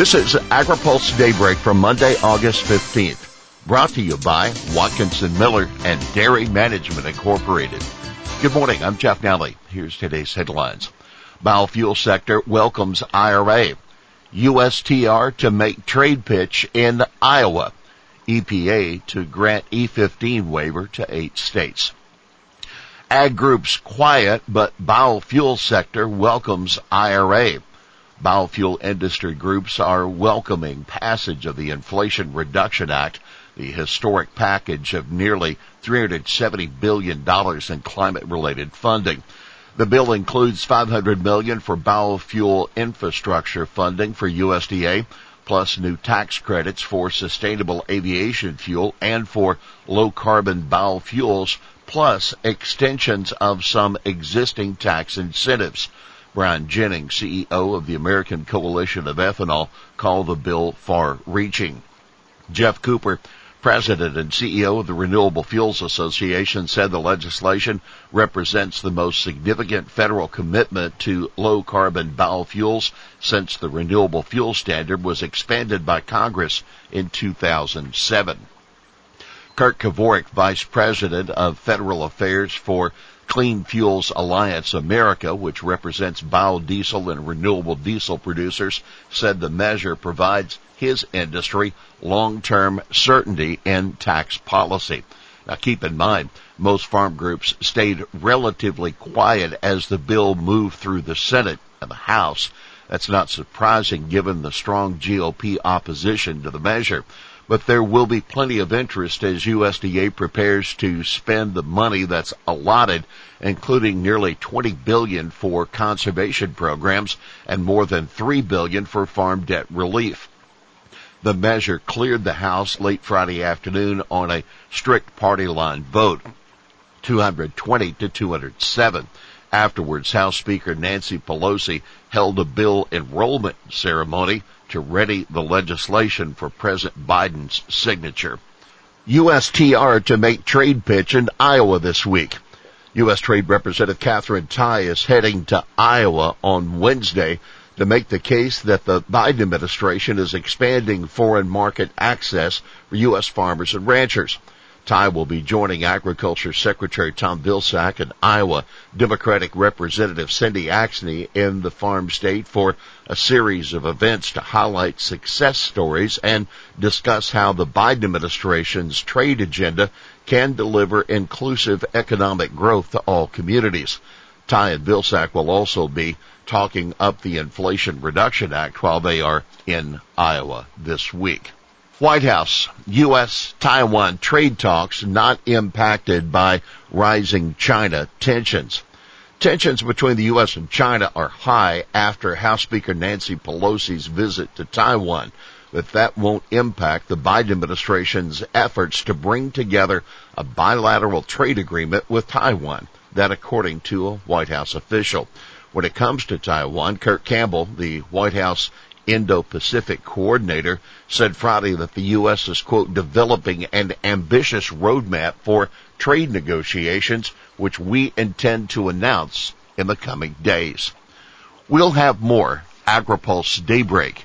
This is AgriPulse Daybreak from Monday, August 15th. Brought to you by Watkinson Miller and Dairy Management Incorporated. Good morning. I'm Jeff Nalley. Here's today's headlines. Biofuel sector welcomes IRA. USTR to make trade pitch in Iowa. EPA to grant E15 waiver to eight states. Ag groups quiet, but biofuel sector welcomes IRA. Biofuel industry groups are welcoming passage of the Inflation Reduction Act, the historic package of nearly $370 billion in climate related funding. The bill includes 500 million for biofuel infrastructure funding for USDA, plus new tax credits for sustainable aviation fuel and for low carbon biofuels, plus extensions of some existing tax incentives. Brian Jennings, CEO of the American Coalition of Ethanol, called the bill far reaching. Jeff Cooper, President and CEO of the Renewable Fuels Association said the legislation represents the most significant federal commitment to low carbon biofuels since the renewable fuel standard was expanded by Congress in 2007. Kurt Kovarik, Vice President of Federal Affairs for Clean Fuels Alliance America, which represents biodiesel and renewable diesel producers, said the measure provides his industry long-term certainty in tax policy. Now keep in mind, most farm groups stayed relatively quiet as the bill moved through the Senate and the House. That's not surprising given the strong GOP opposition to the measure but there will be plenty of interest as USDA prepares to spend the money that's allotted, including nearly 20 billion for conservation programs and more than 3 billion for farm debt relief. The measure cleared the House late Friday afternoon on a strict party line vote, 220 to 207. Afterwards, House Speaker Nancy Pelosi held a bill enrollment ceremony to ready the legislation for President Biden's signature. USTR to make trade pitch in Iowa this week. U.S. Trade Representative Katherine Tai is heading to Iowa on Wednesday to make the case that the Biden administration is expanding foreign market access for U.S. farmers and ranchers. Tai will be joining Agriculture Secretary Tom Vilsack and Iowa Democratic Representative Cindy Axne in the farm state for a series of events to highlight success stories and discuss how the Biden administration's trade agenda can deliver inclusive economic growth to all communities. Tai and Vilsack will also be talking up the Inflation Reduction Act while they are in Iowa this week. White House, U.S. Taiwan trade talks not impacted by rising China tensions. Tensions between the U.S. and China are high after House Speaker Nancy Pelosi's visit to Taiwan, but that won't impact the Biden administration's efforts to bring together a bilateral trade agreement with Taiwan. That according to a White House official. When it comes to Taiwan, Kurt Campbell, the White House Indo-Pacific coordinator said Friday that the U.S. is, quote, developing an ambitious roadmap for trade negotiations, which we intend to announce in the coming days. We'll have more AgriPulse Daybreak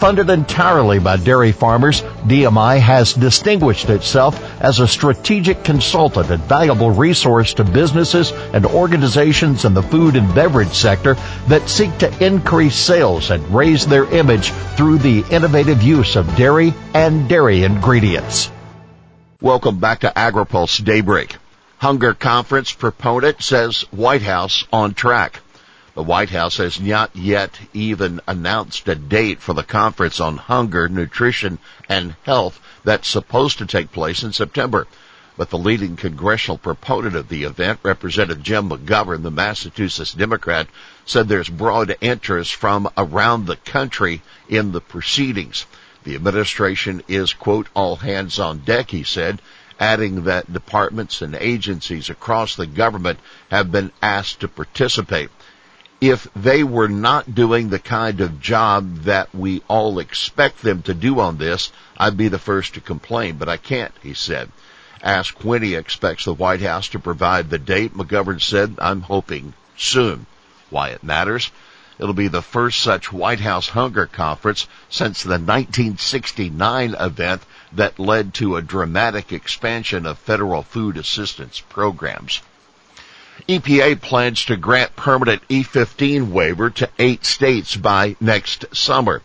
Funded entirely by dairy farmers, DMI has distinguished itself as a strategic consultant and valuable resource to businesses and organizations in the food and beverage sector that seek to increase sales and raise their image through the innovative use of dairy and dairy ingredients. Welcome back to AgriPulse Daybreak. Hunger Conference proponent says White House on track. The White House has not yet even announced a date for the conference on hunger, nutrition, and health that's supposed to take place in September. But the leading congressional proponent of the event, Representative Jim McGovern, the Massachusetts Democrat, said there's broad interest from around the country in the proceedings. The administration is, quote, all hands on deck, he said, adding that departments and agencies across the government have been asked to participate. If they were not doing the kind of job that we all expect them to do on this, I'd be the first to complain, but I can't, he said. Asked when he expects the White House to provide the date, McGovern said, I'm hoping soon. Why it matters? It'll be the first such White House hunger conference since the 1969 event that led to a dramatic expansion of federal food assistance programs. EPA plans to grant permanent E15 waiver to eight states by next summer.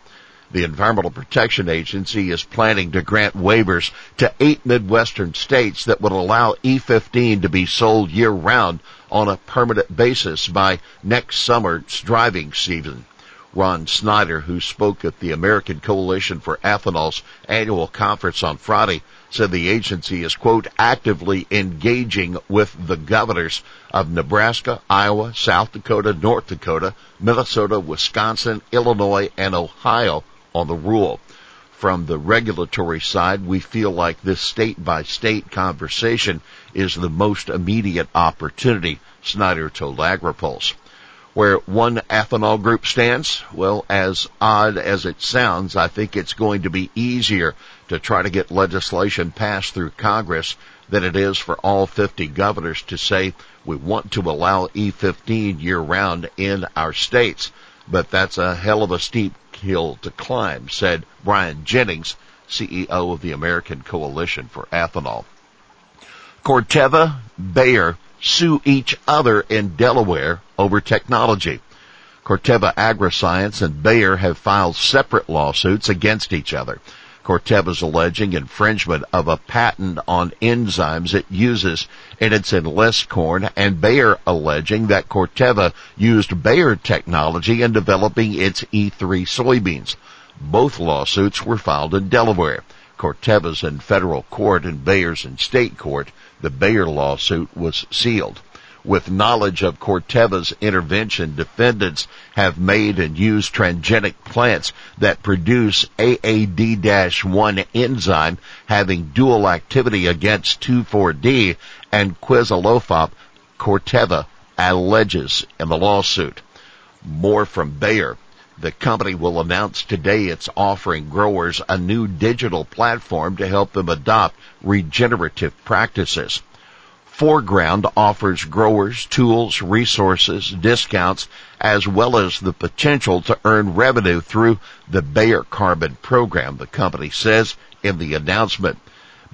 The Environmental Protection Agency is planning to grant waivers to eight Midwestern states that would allow E15 to be sold year round on a permanent basis by next summer's driving season. Ron Snyder, who spoke at the American Coalition for Ethanol's annual conference on Friday, said the agency is, quote, actively engaging with the governors of Nebraska, Iowa, South Dakota, North Dakota, Minnesota, Wisconsin, Illinois, and Ohio on the rule. From the regulatory side, we feel like this state by state conversation is the most immediate opportunity, Snyder told AgriPulse where one ethanol group stands? Well, as odd as it sounds, I think it's going to be easier to try to get legislation passed through Congress than it is for all 50 governors to say we want to allow E15 year round in our states. But that's a hell of a steep hill to climb, said Brian Jennings, CEO of the American Coalition for Ethanol. Corteva, Bayer, sue each other in Delaware over technology. Corteva Agriscience and Bayer have filed separate lawsuits against each other. Corteva is alleging infringement of a patent on enzymes it uses in its enlist corn and Bayer alleging that Corteva used Bayer technology in developing its E3 soybeans. Both lawsuits were filed in Delaware. Corteva's in federal court and Bayer's in state court. The Bayer lawsuit was sealed. With knowledge of Corteva's intervention, defendants have made and used transgenic plants that produce AAD-1 enzyme having dual activity against 2,4-D and quizalofop, Corteva alleges in the lawsuit. More from Bayer. The company will announce today it's offering growers a new digital platform to help them adopt regenerative practices. Foreground offers growers tools, resources, discounts, as well as the potential to earn revenue through the Bayer Carbon program, the company says in the announcement.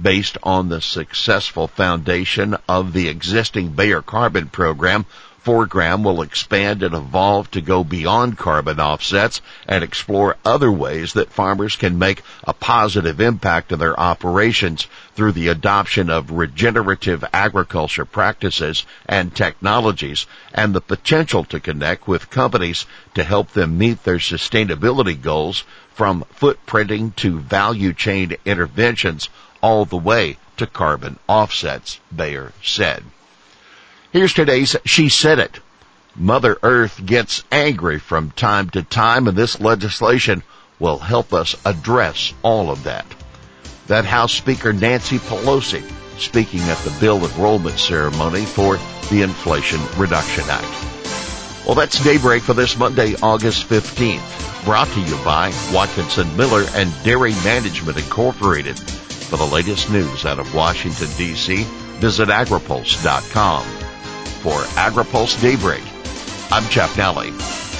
Based on the successful foundation of the existing Bayer Carbon program, Foreground will expand and evolve to go beyond carbon offsets and explore other ways that farmers can make a positive impact in their operations through the adoption of regenerative agriculture practices and technologies and the potential to connect with companies to help them meet their sustainability goals from footprinting to value chain interventions all the way to carbon offsets, Bayer said. Here's today's She Said It. Mother Earth gets angry from time to time and this legislation will help us address all of that. That House Speaker Nancy Pelosi speaking at the bill enrollment ceremony for the Inflation Reduction Act. Well, that's daybreak for this Monday, August 15th. Brought to you by Watkinson Miller and Dairy Management Incorporated. For the latest news out of Washington, D.C., visit agripulse.com for AgriPulse Daybreak. I'm Jeff Nalley.